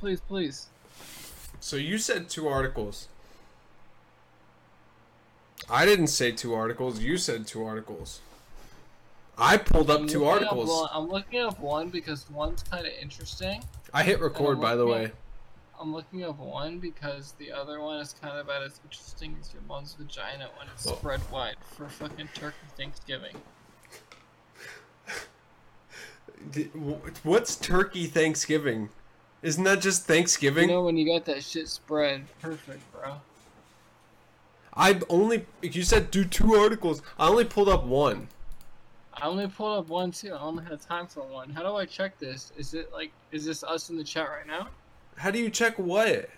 please, please. So you said two articles. I didn't say two articles. You said two articles. I pulled up I'm two up articles. one- I'm looking up one because one's kind of interesting. I hit record, by the way. at- I'm looking up one because the other one is kind of about as interesting as your mom's vagina when it's spread wide for fucking turkey Thanksgiving. What's Turkey Thanksgiving? Isn't that just Thanksgiving? You Thanksgiving? know when you got that shit spread perfect, bro. I only you said do two articles. I only pulled up one. I only pulled up one too. I only had time for one. How do I check this? Is it like is this us in the chat right now? How do you check what?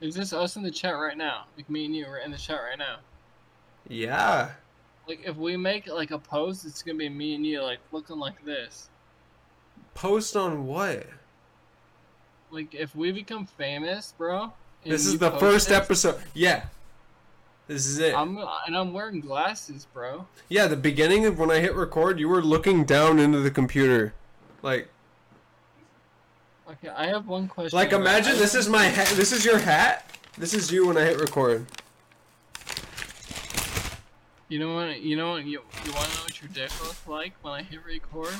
Is this us in the chat right now? Like me and you are in the chat right now. Yeah. Like if we make like a post, it's gonna be me and you like looking like this. Post on what? Like if we become famous, bro. This is the first this, episode. Yeah. This is it. I'm and I'm wearing glasses, bro. Yeah, the beginning of when I hit record, you were looking down into the computer. Like Okay, I have one question. like imagine this is my hat. This is your hat. This is you when I hit record. You know what? You know what? You you want to know what your dick looks like when I hit record?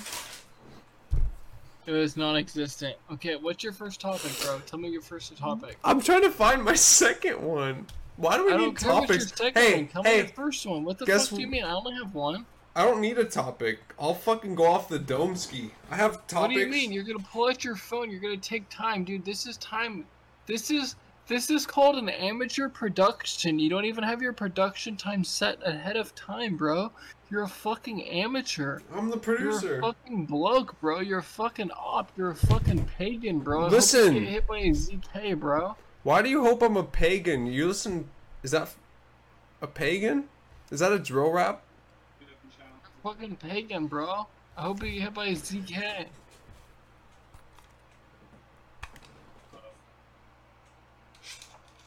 It was non-existent. Okay, what's your first topic, bro? Tell me your first topic. I'm trying to find my second one. Why do we I need don't care what's your topics? Hey, one. Tell me hey, your first one. What the fuck do you mean? I only have one. I don't need a topic. I'll fucking go off the dome ski. I have topics. What do you mean? You're gonna pull out your phone. You're gonna take time, dude. This is time. This is this is called an amateur production. You don't even have your production time set ahead of time, bro. You're a fucking amateur. I'm the producer. You're a fucking bloke, bro. You're a fucking op. You're a fucking pagan, bro. I hope Listen. you get hit by a ZK, bro. Why do you hope I'm a pagan? You listen. Is that a pagan? Is that a drill rap? Fucking pagan, bro. I hope you get hit by a ZK.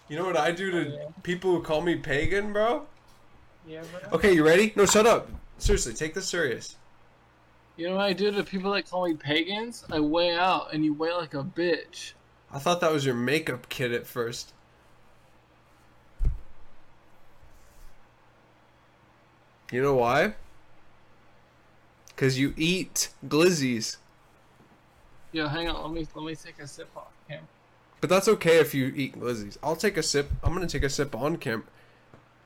You know what I do to Oh, yeah. people who call me pagan, bro? Yeah, bro. Okay, you ready? No, shut up. Seriously, take this serious. You know what I do to people that call me pagans? I weigh out, and you weigh like a bitch. I thought that was your makeup kit at first. You know why? Cause you eat glizzies. Yo, hang on. Let me let me take a sip off. But that's okay if you eat glizzies. I'll take a sip. I'm gonna take a sip on cam,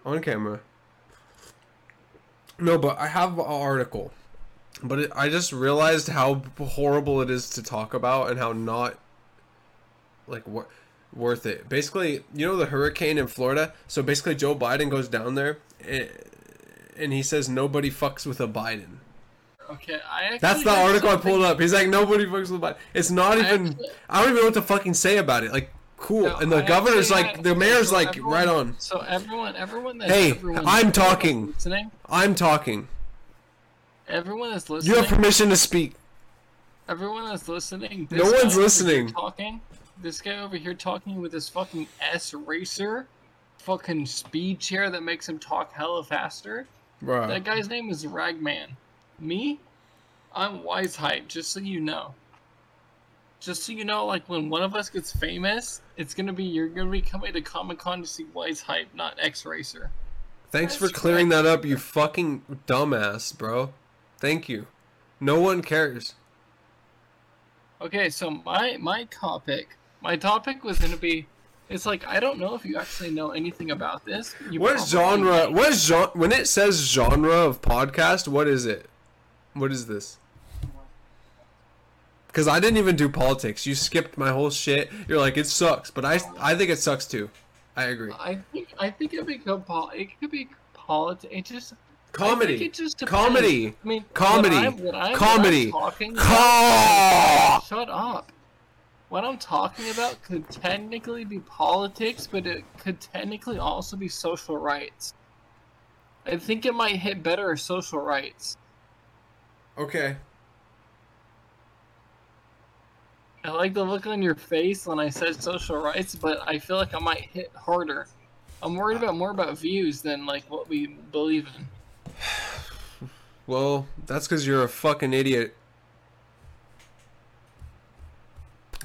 on camera. No, but I have an article, but it, I just realized how horrible it is to talk about and how not like wor- worth it. Basically, you know the hurricane in Florida. So basically, Joe Biden goes down there and, and he says nobody fucks with a Biden. Okay, I actually That's the article I pulled up. He's like nobody fucks with Biden. It's not I even. actually- I don't even know what to fucking say about it. Like, cool. No, and the I governor's like, the mayor's like, everyone- right on. So everyone, everyone that Hey, everyone, I'm talking. Listening, I'm talking. everyone that's listening. You have permission to speak. Everyone that's listening. No one's guy over here listening. Talking. This guy over here talking with his fucking S racer, fucking speed chair that makes him talk hella faster. Bro. That guy's name is Ragman. Me, I'm Wise Height. Just so you know. Just so you know, like when one of us gets famous, it's gonna be you're gonna be coming to Comic Con to see Wise Hype, not X Racer. Thanks for clearing right. that up, you fucking dumbass, bro. Thank you. No one cares. Okay, so my my topic, my topic was gonna be, it's like I don't know if you actually know anything about this. You What genre? may. What genre? When it says genre of podcast, what is it? What is this? Because I didn't even do politics. You skipped my whole shit. You're like, it sucks, but I I think it sucks too. I agree. I think I think it could be pol- it could be politics. It just I Comedy. it just depends. Comedy. I mean, Comedy. What I'm, what I'm, Comedy. Talking Ca- Shut up. What I'm talking about could technically be politics, but it could technically also be social rights. I think it might hit better social rights. Okay. I like the look on your face when I said social rights, but I feel like I might hit harder. I'm worried about more about views than like what we believe in. Well, that's because you're a fucking idiot.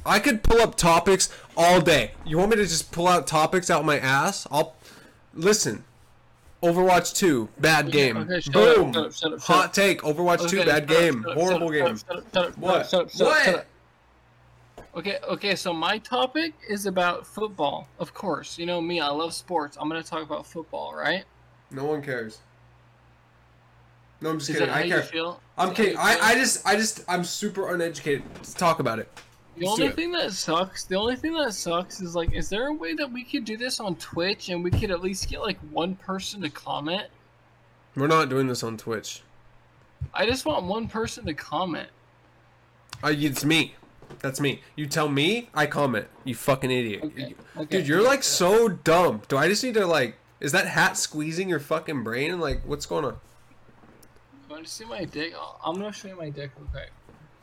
I could pull up topics all day. You want me to just pull out topics out my ass? I'll listen. Overwatch 2, bad Okay, game. okay, Boom. up, shut up, shut Hot up. take. Overwatch 2, bad game. Horrible game. Shut up, shut up, shut What? up, shut up, shut up, What? Okay, okay, so my topic is about football. Of course, you know me, I love sports. I'm gonna talk about football, right? No one cares. No, I'm just Is kidding. I care. feel? I'm Is that how kidding. I. I just I just I'm super uneducated. Let's talk about it. The only thing that sucks, the only thing that sucks is like, is there a way that we could do this on Twitch and we could at least get like one person to comment? We're not doing this on Twitch. I just want one person to comment. Uh, it's me. That's me. You tell me, I comment. You fucking idiot. Okay, okay. Dude, you're like so dumb. Do I just need to like? Is that hat squeezing your fucking brain? Like, what's going on? You want to see my dick? I'm gonna show you my dick real quick.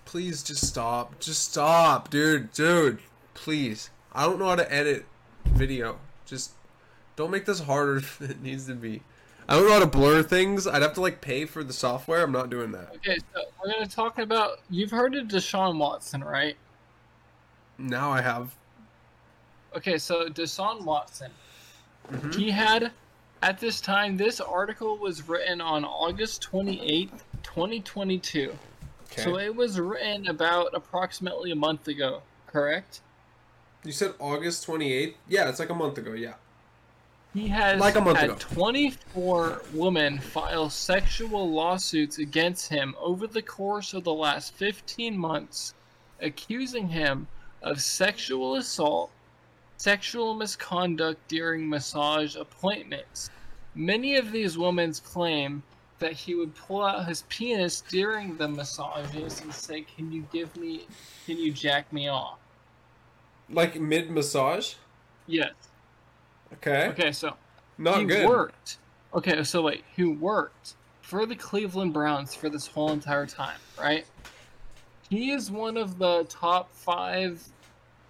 Please just stop. Just stop, dude. Dude, please. I don't know how to edit video. Just don't make this harder than it needs to be. I don't know how to blur things. I'd have to like pay for the software. I'm not doing that. Okay, so we're gonna talk about. You've heard of Deshaun Watson, right? Now I have. Okay, so Deshaun Watson, Mhm. he had at this time. This article was written on August twenty eighth, twenty twenty two. Okay. So it was written about approximately a month ago, correct? you said August 28th? Yeah, it's like a month ago. Yeah. He has Like a month had ago. 24 women file sexual lawsuits against him over the course of the last 15 months, accusing him of sexual assault, sexual misconduct during massage appointments. Many of these women claim that he would pull out his penis during the massages and say, "Can you give me, can you jack me off?" Like mid massage? Yes. Okay. Okay, so Not he good. worked. Okay, so wait, who worked for the Cleveland Browns for this whole entire time, right? He is one of the top five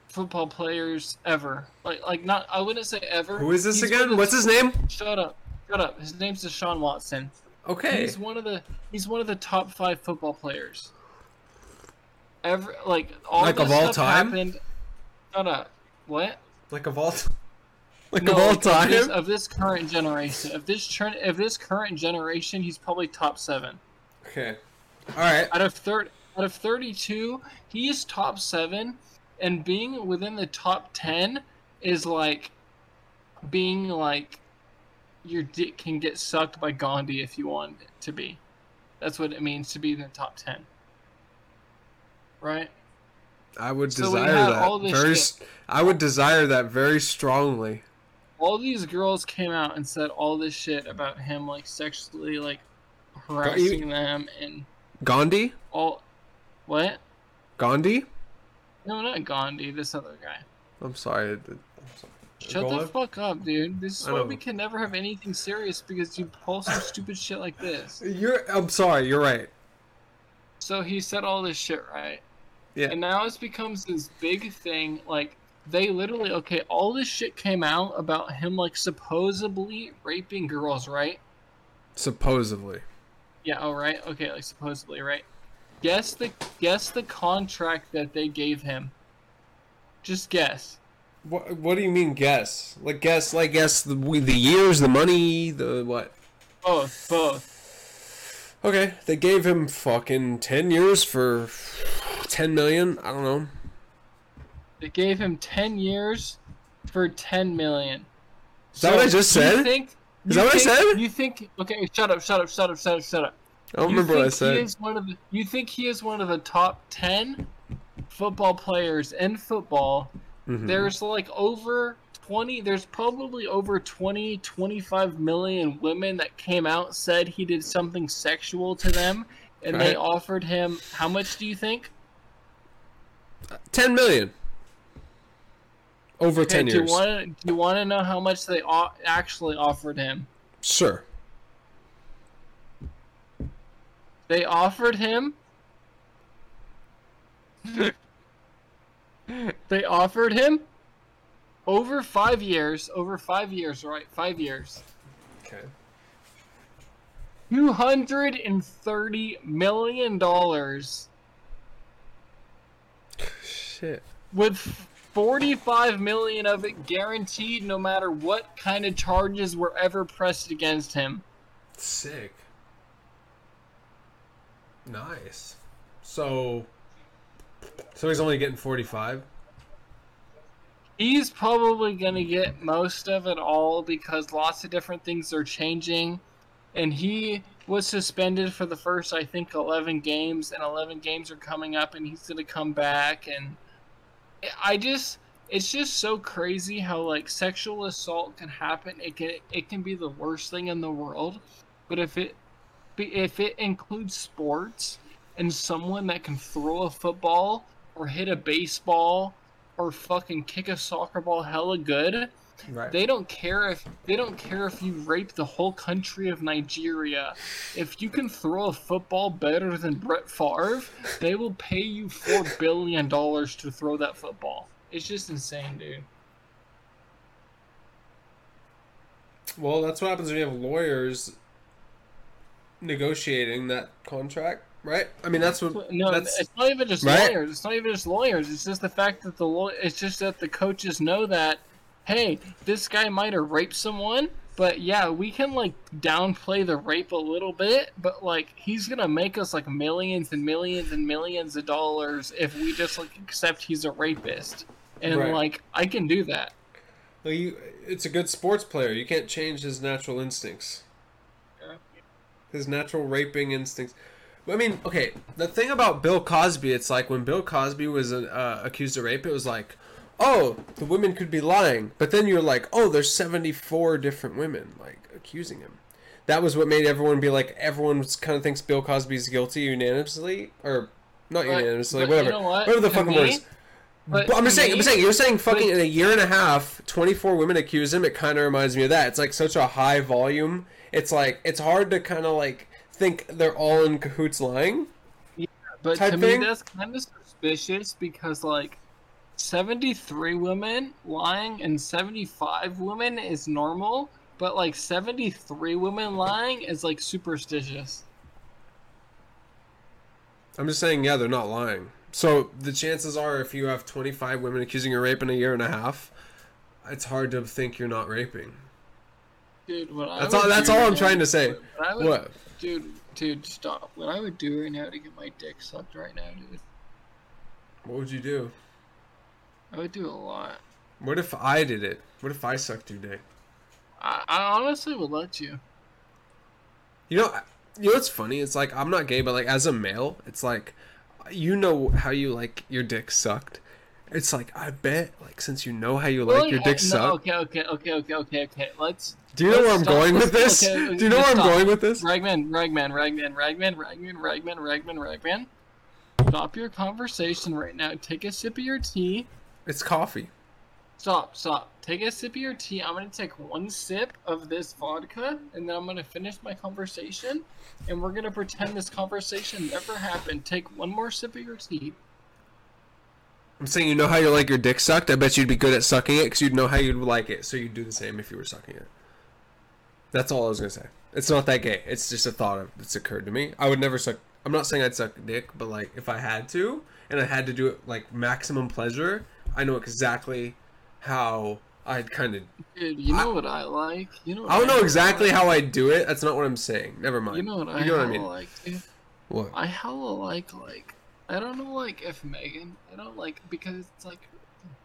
football players ever. Like, like not I wouldn't say ever. Who is this He's again? What's his name? Shut up, shut up. His name's Deshaun Watson. Okay. He's one of the he's one of the top five football players. Ever like all Like of all time? Happened. Shut up. What? Like of all t- like No, of all like, time? Of this, of this current generation, of this turn, of this current generation, he's probably top seven. Okay. All right. Out of third, out of thirty-two, he is top seven, and being within the top ten is like being like your dick can get sucked by Gandhi if you want it to be. That's what it means to be in the top ten. Right? I would So desire that very. shit. I would desire that very strongly. all these girls came out and said all this shit about him like sexually like harassing them and Gandhi? all what Gandhi? no not gandhi this other guy I'm sorry. I'm sorry. Shut the fuck up dude this is why we can never have anything serious because you pull some stupid shit like this You're. I'm sorry. You're right. so he said all this shit right Yeah. and now it becomes this big thing like they literally okay all this shit came out about him like supposedly raping girls right Supposedly. Yeah, oh right. Okay, like supposedly, right? Guess the guess the contract that they gave him. Just guess. What? What do you mean? Guess? Like guess? Like guess the the years, the money, the what? Both, both. Okay, they gave him fucking ten years for ten million. I don't know. They gave him ten years for ten million. Is that what I just said? Think, Is you that what I think- said? You think? Okay, shut up, shut up, shut up, shut up, shut up. I don't you remember what I think said. He is one of the, you think he is one of the top ten football players in football? Mhm. There's like over 20 there's probably over 20 25 million women that came out said he did something sexual to them and they offered him how much do you think ten million. Over Okay, ten do years. you want to do you want to know how much they o- actually offered him Sure. they offered him they offered him over 5 years over 5 years right 5 years Okay. 230 million dollars Shit. with 45 million of it guaranteed no matter what kind of charges were ever pressed against him. Sick. Nice. So, so he's only getting forty-five. He's probably going to get most of it all because lots of different things are changing. And he was suspended for the first, I think, 11 games, and 11 games are coming up, and he's going to come back. And I just, it's just so crazy how, like, sexual assault can happen. It can, it can be the worst thing in the world. But if it, if it includes sports and someone that can throw a football or hit a baseball or fucking kick a soccer ball hella good. Right. They don't care if they don't care if you rape the whole country of Nigeria. If you can throw a football better than Brett Favre, they will pay you four billion dollars to throw that football. It's just insane, dude. well, that's what happens when you have lawyers negotiating that contract, right? I mean, that's what. No, that's it's not even just right? lawyers. It's not even just lawyers. It's just the fact that the law. It's just that the coaches know that, hey, this guy might have raped someone, but yeah, we can like downplay the rape a little bit, but like he's gonna make us like millions and millions and millions of dollars if we just like accept he's a rapist, and Right. like I can do that. Well, you, it's a good sports player. You can't change his natural instincts. His natural raping instincts. I mean, okay, the thing about Bill Cosby, it's like when Bill Cosby was uh, accused of rape, it was like, oh, the women could be lying. But then you're like, oh, there's 74 different women, like, accusing him. That was what made everyone be like, everyone kind of thinks Bill Cosby's guilty unanimously. Or, not But- unanimously, but you whatever. know what? Whatever the To fucking me- word is. But, But I'm just saying, I'm just saying, you're saying fucking but- in a year and a half, 24 women accuse him. It kind of reminds me of that. It's like such a high volume. It's like, it's hard to kind of like think they're all in cahoots lying. Yeah, But to thing? me, that's kind of suspicious because, like, 73 women lying and 75 women is normal, but, like, 73 women lying is, like, superstitious. I'm just saying, yeah, they're not lying. So the chances are, if you have 25 women accusing you of rape in a year and a half, it's hard to think you're not raping. Dude, what I That's all. That's all I'm trying to say. What I would, What? Dude, dude, stop. What I would do right now to get my dick sucked right now, dude, What would you do? I would do a lot. What if I did it? What if I sucked your dick? I, I honestly would let you. You know, you know what's funny? It's like I'm not gay, but like as a male, it's like you know how you like your dick sucked. It's like I bet, like since you know how you like Really? your dick no, sucked. Okay, okay, okay, okay, okay, okay. Let's. Do you know where I'm going with this? okay, Do you know where I'm stop. going with this? Ragman, Ragman, Ragman, Ragman, Ragman, Ragman, Ragman, Ragman. Stop your conversation right now. Take a sip of your tea. It's coffee. Stop, stop. Take a sip of your tea. I'm gonna take one sip of this vodka, and then I'm gonna finish my conversation, and we're gonna pretend this conversation never happened. Take one more sip of your tea. I'm saying you know how you like your dick sucked. I bet you'd be good at sucking it because you'd know how you'd like it, so you'd do the same if you were sucking it. That's all I was gonna say. It's not that gay. It's just a thought that's occurred to me. I would never suck. I'm not saying I'd suck dick, but like if I had to and I had to do it like maximum pleasure, I know exactly how I'd kind of. Dude, you know what I like? You know what I don't know exactly like? how I'd do it. That's not what I'm saying. Never mind. You know what I You know what I mean? like, dude? What? I hella like like I don't know like if Megan I don't like because it's like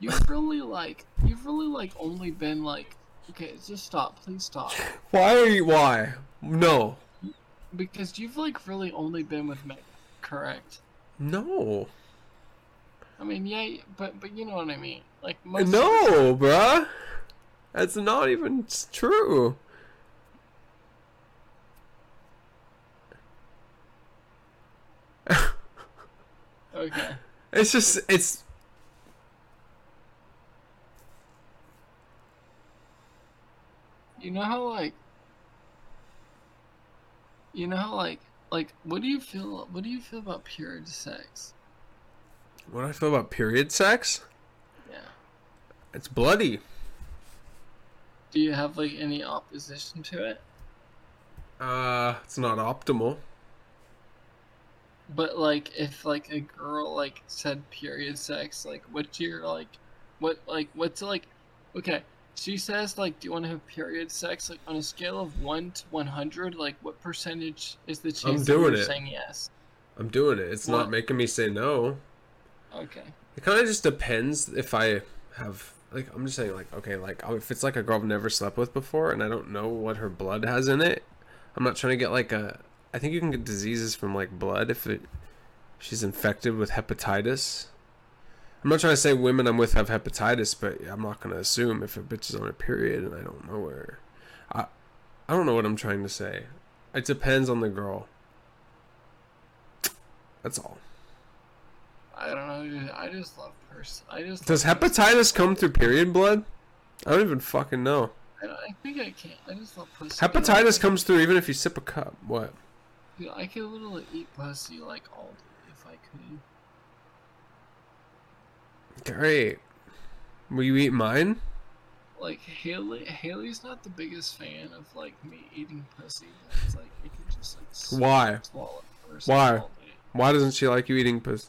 you've really like you've really like only been like okay just stop please stop Why are you? Why? No. because you've like really only been with Megan correct No. I mean yeah but but you know what I mean like most No, bruh. That's not even true. Okay It's just it's you know how like you know how like like what do you feel what do you feel about period sex what do I feel about period sex? yeah It's bloody. do you have like any opposition to it Uh, it's not optimal. But like, if like a girl like said period sex, like what's your like, what like what's like, okay, she says like, do you want to have period sex? Like on a scale of one to one hundred, like what percentage is the chance that doing it. saying yes? I'm doing it. It's Well- not making me say no. Okay. It kind of just depends if I have like I'm just saying like okay like oh, if it's like a girl I've never slept with before and I don't know what her blood has in it. I'm not trying to get like a. I think you can get diseases from like blood if it she's infected with hepatitis. I'm not trying to say women I'm with have hepatitis, but I'm not gonna assume if a bitch is on her period and I don't know her. I I don't know what I'm trying to say. It depends on the girl. That's all. I don't know. I just love pers. I just Does hepatitis come through period blood? I don't even fucking know. I, don't- I think I can't. I just love pussy. Hepatitis comes through even if you sip a cup. What? Dude, I could literally eat pussy like all day if I could. Great. Will you eat mine? Like Haley, Haley's not the biggest fan of like me eating pussy. But it's like you can just like Why? Why? Why doesn't she like you eating pussy?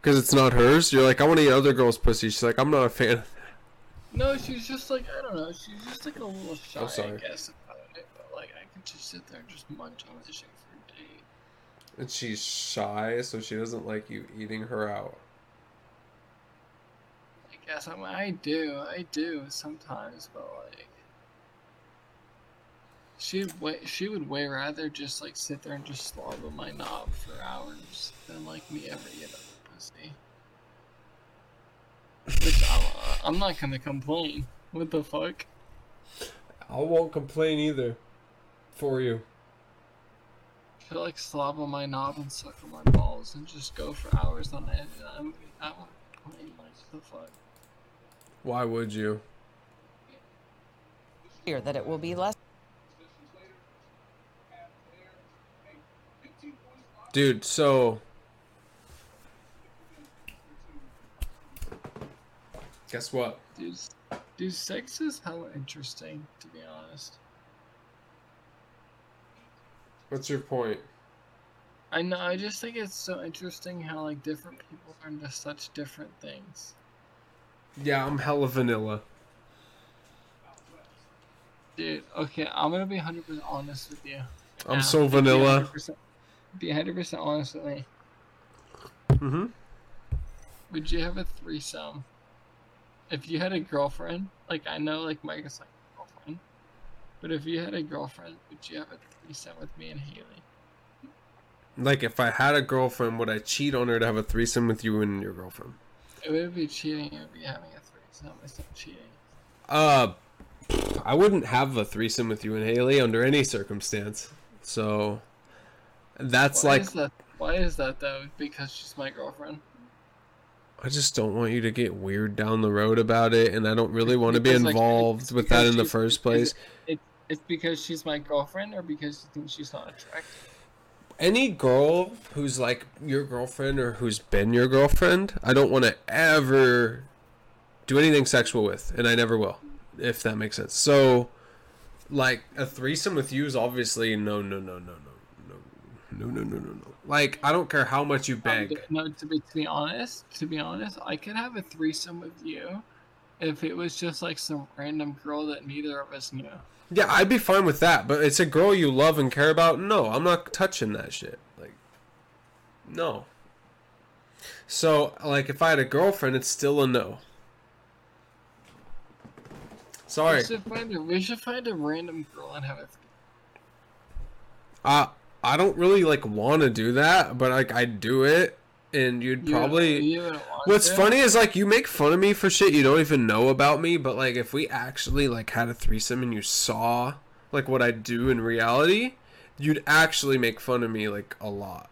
Because it's not hers? You're like, I want to eat other girls' pussy. She's like, I'm not a fan. Of that. No, she's just like I don't know. She's just like a little shy, I sorry. guess, about it. But like I could just sit there and just munch on this shit for a day. And she's shy, so she doesn't like you eating her out. I guess I I do, I do sometimes, but like. She'd way, she would way rather just like sit there and just swallow my knob for hours than like me ever eat other pussy. Which I'm, I'm not gonna complain. What the fuck? I won't complain either. For you. She'll like slob on my knob and suck on my balls and just go for hours on end. I'm, I won't. Like the fuck. Why would you? Fear that it will be less Dude, so. Guess what? Dude, dude, sex is hella interesting, to be honest. What's your point? I know. I just think it's so interesting how like different people are into such different things. Yeah, I'm hella vanilla. Dude, okay, I'm gonna be 100% honest with you. I'm Now, so be vanilla. 100% Be 100% honest with me. Mm-hmm. Would you have a threesome if you had a girlfriend? Like I know, like Mike is like but if you had a girlfriend, would you have a threesome with me and Haley? Like, if I had a girlfriend, would I cheat on her to have a threesome with you and your girlfriend? It would be cheating. It would be having a threesome. It's not cheating. Uh, I wouldn't have a threesome with you and Haley under any circumstance. So, that's Why like, is that? Why is that though? Because she's my girlfriend. I just don't want you to get weird down the road about it, and I don't really want to be like, involved it's with that in the first place. It's because she's my girlfriend, or because you think she's not attractive. Any girl who's like your girlfriend or who's been your girlfriend, I don't want to ever do anything sexual with, and I never will, if that makes sense. So, like a threesome with you is obviously no, no, no, no, no, no, no, no, no, no, no. Like I don't care how much you Um, beg. No, to be to be honest, to be honest, I could have a threesome with you, if it was just like some random girl that neither of us knew. Yeah, I'd be fine with that, but it's a girl you love and care about. No, I'm not touching that shit. Like, no. So, like, if I had a girlfriend, it's still a no. Sorry. We should find a we should find a random girl and have a. Uh, I don't really like want to do that, but like I do it, and you'd You- probably. you What's funny is like you make fun of me for shit you don't even know about me, but like if we actually like had a threesome and you saw like what I do in reality, you'd actually make fun of me like a lot.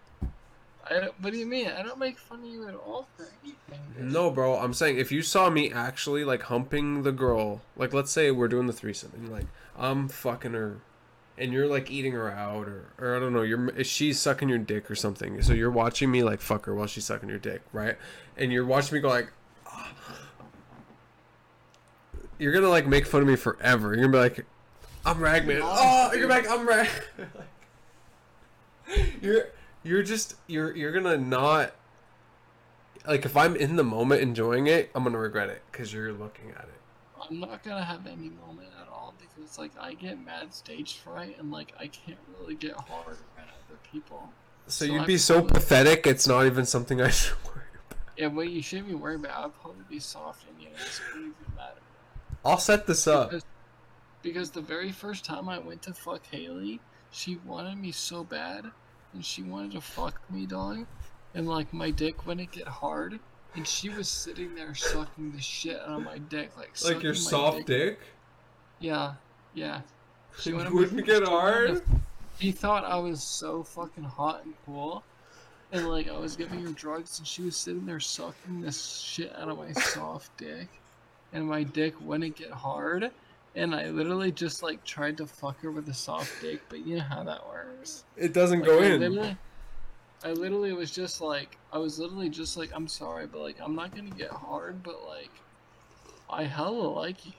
I don't, what do you mean? I don't make fun of you at all for anything. dude. No, bro, I'm saying if you saw me actually like humping the girl, like let's say we're doing the threesome and like I'm fucking her and you're like eating her out or or I don't know, you're she's sucking your dick or something. So you're watching me like fuck her while she's sucking your dick, right? And you're watching me go like "Ah." You're gonna like make fun of me forever. You're gonna be like, I'm Ragman. Oh, you're like, I'm Rag. you're You're just you're you're gonna not like if I'm in the moment enjoying it, I'm gonna regret it because you're looking at it. I'm not gonna have any moment at because like I get mad stage fright and like I can't really get hard around other people. So, So you'd I be so probably- pathetic. It's not even something I should worry about. Yeah, what you shouldn't be worried about. I'll probably be soft and you know, it wouldn't even matter. I'll set this up. Because, because the very first time I went to fuck Haley, she wanted me so bad, and she wanted to fuck me, dog. And like my dick wouldn't get hard, and she was sitting there sucking the shit out of my dick, like so. Like your soft dick. Yeah, yeah. She wouldn't me- get hard? to- He thought I was so fucking hot and cool. And like I was giving her drugs and she was sitting there sucking this shit out of my soft dick. And my dick wouldn't get hard. And I literally just like tried to fuck her with a soft dick, but you know how that works. It doesn't Like, go I in. Literally, I literally was just like, I was literally just like, I'm sorry, but like, I'm not gonna get hard, but like, I hella like you,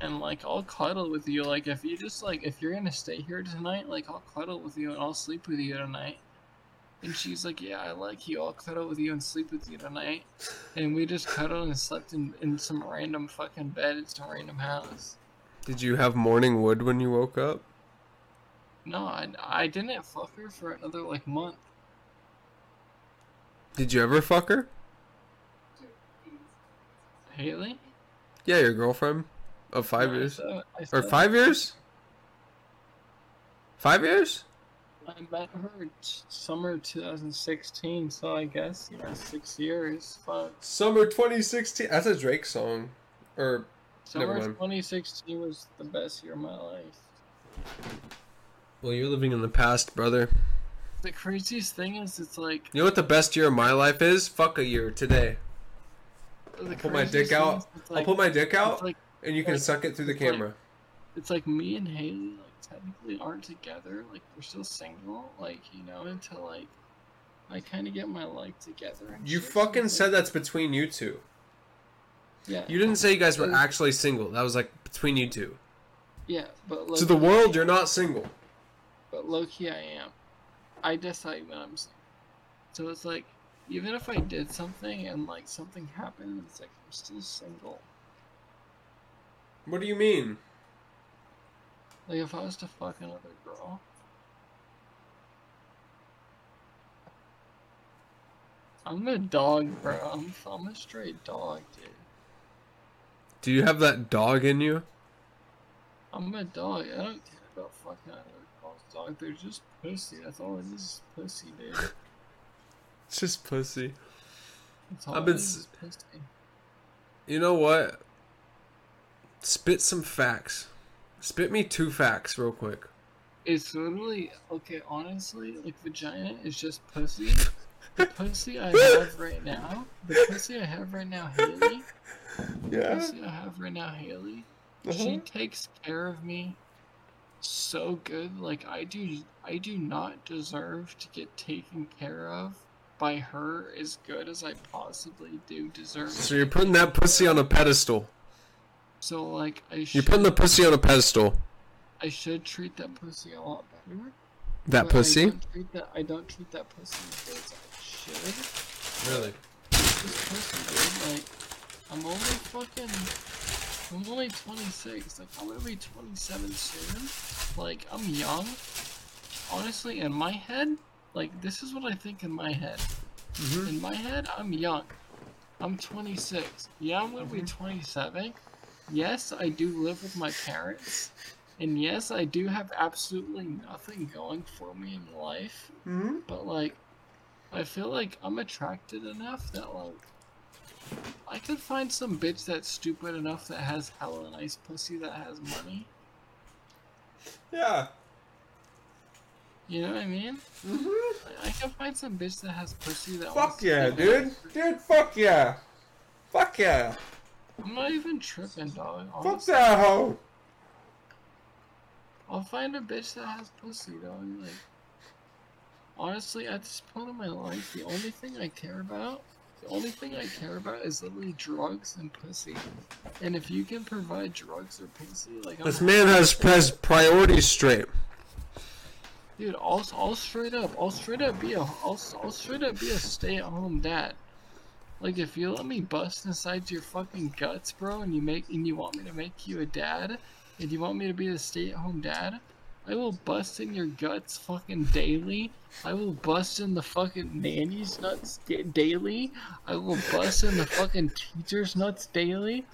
and like, I'll cuddle with you. Like, if you just like, if you're gonna stay here tonight, like, I'll cuddle with you and I'll sleep with you tonight. And she's like, Yeah, I like you. I'll cuddle with you and sleep with you tonight. And we just cuddled and slept in, in some random fucking bed in some random house. Did you have morning wood when you woke up? No, I, I didn't fuck her for another like month. Did you ever fuck her? Haley? Yeah, your girlfriend of five No, I years said- I or five years? Five years? I met her summer 2016, so I guess you know six years. Fuck. Summer 2016. That's a Drake song. Or Summer 2016 was the best year of my life. well, you're living in the past, brother. The craziest thing is, it's like You know what the best year of my life is? Fuck a year today. the Put my dick out. it's I'll like, put my dick out, like and you can like- suck it through the it's like- camera. it's like me and Haley like technically aren't together. Like we're still single. Like you know until like I kind of get my life together. And You shit, fucking said that's between you two. yeah. You didn't say you guys were actually single. That was like between you two. Yeah, but To the world, you're not single. but low key I am. I decide when I'm single. So it's like, even if I did something and like something happened, it's like I'm still single. What do you mean? Like if I was to fuck another girl. I'm a dog, bro. I'm, I'm a straight dog, dude. Do you have that dog in you? I'm a dog. I don't care about fucking other girls, dog. They're just pussy. That's all it is. is Pussy, dude. It's just pussy. I've been pussy. You know what? Spit some facts. Spit me two facts real quick. It's literally okay. Honestly, like vagina is just pussy. The pussy I have right now, the pussy I have right now, Haley. Yeah. The pussy I have right now, Haley. She uh-huh. takes care of me so good. Like I do, I do not deserve to get taken care of by her as good as I possibly do deserve. So you're putting that pussy on a pedestal. So like I should, You're putting the pussy on a pedestal. I should treat that pussy a lot better. That but I pussy? don't treat that. I don't treat that pussy as good I should. Really? This pussy, dude, like, I'm only fucking. I'm only 26. Like, I'm gonna be 27 soon. Like, I'm young. Honestly, in my head, like, this is what I think in my head. Mm-hmm. In my head, I'm young. I'm 26. Yeah, I'm gonna be 27. Yes, I do live with my parents. And yes, I do have absolutely nothing going for me in life. Mm-hmm. But like, I feel like I'm attracted enough that like, I could find some bitch that's stupid enough that has hella nice pussy that has money. Yeah. You know what I mean? Mm-hmm. Like, I can find some bitch that has pussy that. Fuck wants yeah, get dude. Dude, fuck yeah. Fuck yeah. I'm not even tripping, dog. Fuck that hoe. I'll find a bitch that has pussy, dog. Like, honestly, at this point in my life, the only thing I care about, the only thing I care about is literally drugs and pussy. And if you can provide drugs or pussy, like, I'm This man has has priorities straight. Dude, I'll, I'll straight up, I'll straight up be a, I'll, I'll straight up be a stay-at-home dad. Like, if you let me bust inside your fucking guts, bro, and you make, and you want me to make you a dad, and you want me to be a stay-at-home dad, I will bust in your guts fucking daily. I will bust in the fucking nanny's nuts da- daily. I will bust in the fucking teacher's nuts daily.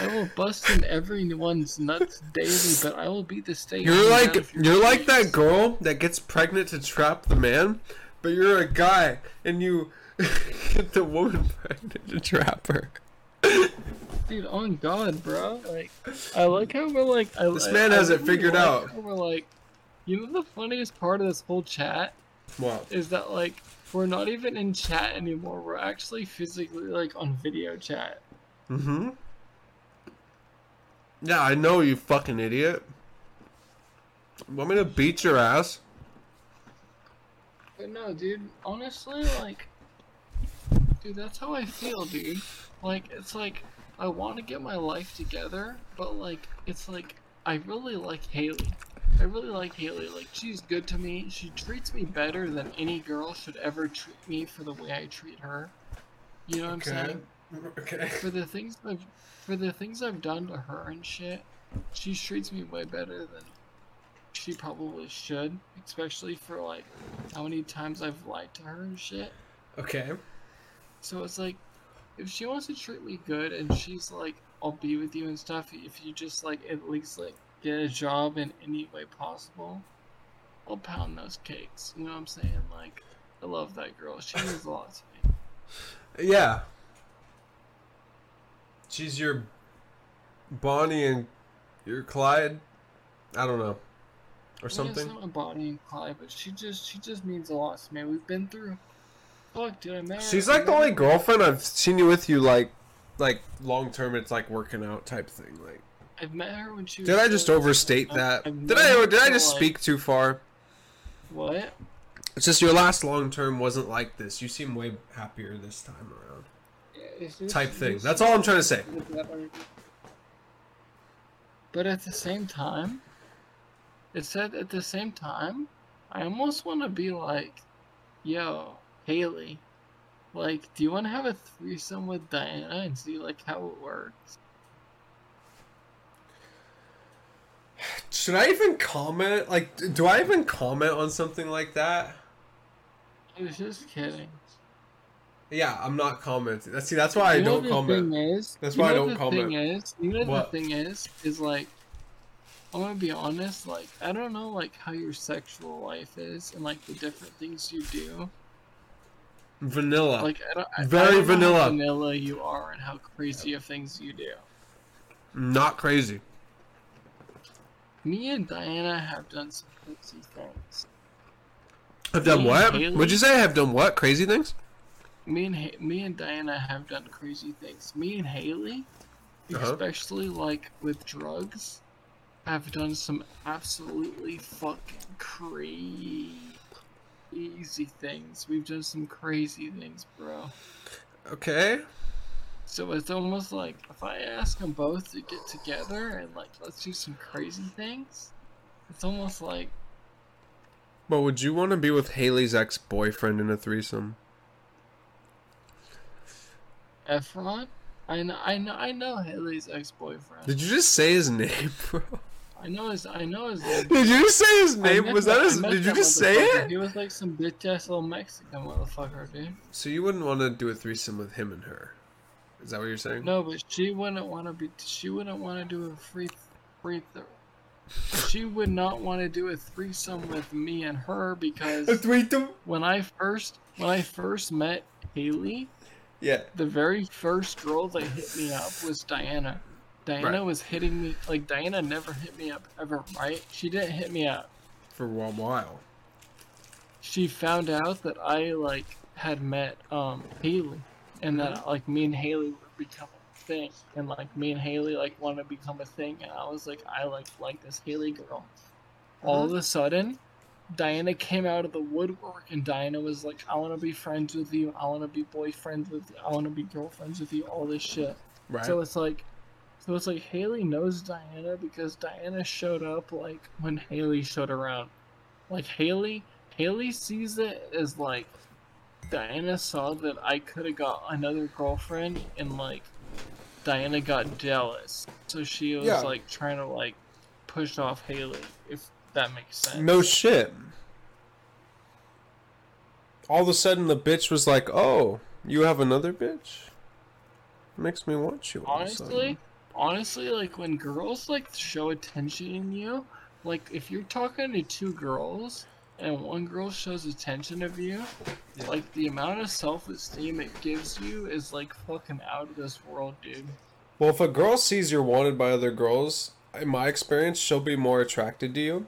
I will bust in everyone's nuts daily, but I will be the stay. You're like you're like that girl that gets pregnant to trap the man, but you're a guy and you get the woman pregnant to trap her. Dude, on God, bro. Like, I like how we're like. I, This man I has it really figured like out. We're like, you know, the funniest part of this whole chat What? is that like we're not even in chat anymore. We're actually physically like on video chat. Mm-hmm. Yeah, I know you fucking idiot. Want me to beat your ass? But no, dude, honestly, like, dude, that's how I feel, dude. Like, it's like, I want to get my life together, but, like, it's like, I really like Haley. I really like Haley. Like, she's good to me. She treats me better than any girl should ever treat me for the way I treat her. You know what I'm saying? Okay. For the things I've, for the things I've done to her and shit, she treats me way better than she probably should, especially for like how many times I've lied to her and shit. Okay. So it's like, if she wants to treat me good and she's like, I'll be with you and stuff, if you just like at least like get a job in any way possible, I'll pound those cakes. You know what I'm saying? Like, I love that girl. She means a lot to me. Yeah. She's your Bonnie and your Clyde. I don't know. Or something. It's not a Bonnie and Clyde, but she just she just means a lot to me. We've been through. Fuck, I. She's like the only girlfriend I've seen you with you like like long term it's like working out type thing. Like I've met her when she. Was Did I just overstate that? Did I did I just like- speak too far? What? It's just your last long term wasn't like this. You seem way happier this time around. Yeah, Type thing. That's all I'm trying to say. But at the same time, it said at the same time, I almost want to be like, yo, Haley, like, do you want to have a threesome with Diana and see like how it works? Should I even comment? Like, do I even comment on something like that? I was just kidding. Yeah, I'm not commenting. That's see, that's why I You know don't comment. Is, That's why I don't the comment. Thing is, you know What? the thing is, is like, I'm gonna be honest. Like, I don't know, like how your sexual life is and like the different things you do. Vanilla. Like, I don't, I- I Very don't know how vanilla. vanilla you are and how crazy of things you do. not crazy. Me and Diana have done some crazy things. I've done what? Haley- Would you say I have done what? Crazy things? Me and ha- me and Diana have done crazy things. Me and Haley, Uh-huh. especially like with drugs, have done some absolutely fucking crazy things. We've done some crazy things, bro. Okay. So it's almost like if I ask them both to get together and like let's do some crazy things, it's almost like But would you want to be with Haley's ex boyfriend in a threesome? Efron. I know, I know, I know Haley's ex-boyfriend. Did you just say his name, bro? I know his, I know his. name. Did you say his name? Was that his? Did you just say it? He was like some bitch ass little Mexican motherfucker, dude. So you wouldn't want to do a threesome with him and her? Is that what you're saying? No, but she wouldn't want to be. She wouldn't want to do a free, free. Th- she would not want to do a threesome with me and her because threesome? when I first, when I first met Haley, Yeah. the very first girl that hit me up was Diana. Diana Right. was hitting me like Diana never hit me up ever, right? She didn't hit me up. For a while. She found out that I like had met um Haley and that like me and Haley would become a thing and like me and Haley like wanted to become a thing and I was like I like like this Haley girl. All of a sudden, Diana came out of the woodwork and Diana was like, I want to be friends with you. I want to be boyfriends with you. I want to be girlfriends with you. All this shit. Right. So it's like, so it's like Haley knows Diana because Diana showed up like when Haley showed around. Like Haley, Haley sees it as like Diana saw that I could have got another girlfriend and like Diana got jealous. So she was Yeah. like trying to like push off Haley, if that makes sense. No shit. All of a sudden, the bitch was like, "Oh, you have another bitch." Makes me want you. all of a honestly, honestly, like when girls like show attention in you, like if you're talking to two girls and one girl shows attention of you, Yeah. like the amount of self-esteem it gives you is like fucking out of this world, dude. Well, if a girl sees you're wanted by other girls, in my experience, she'll be more attracted to you.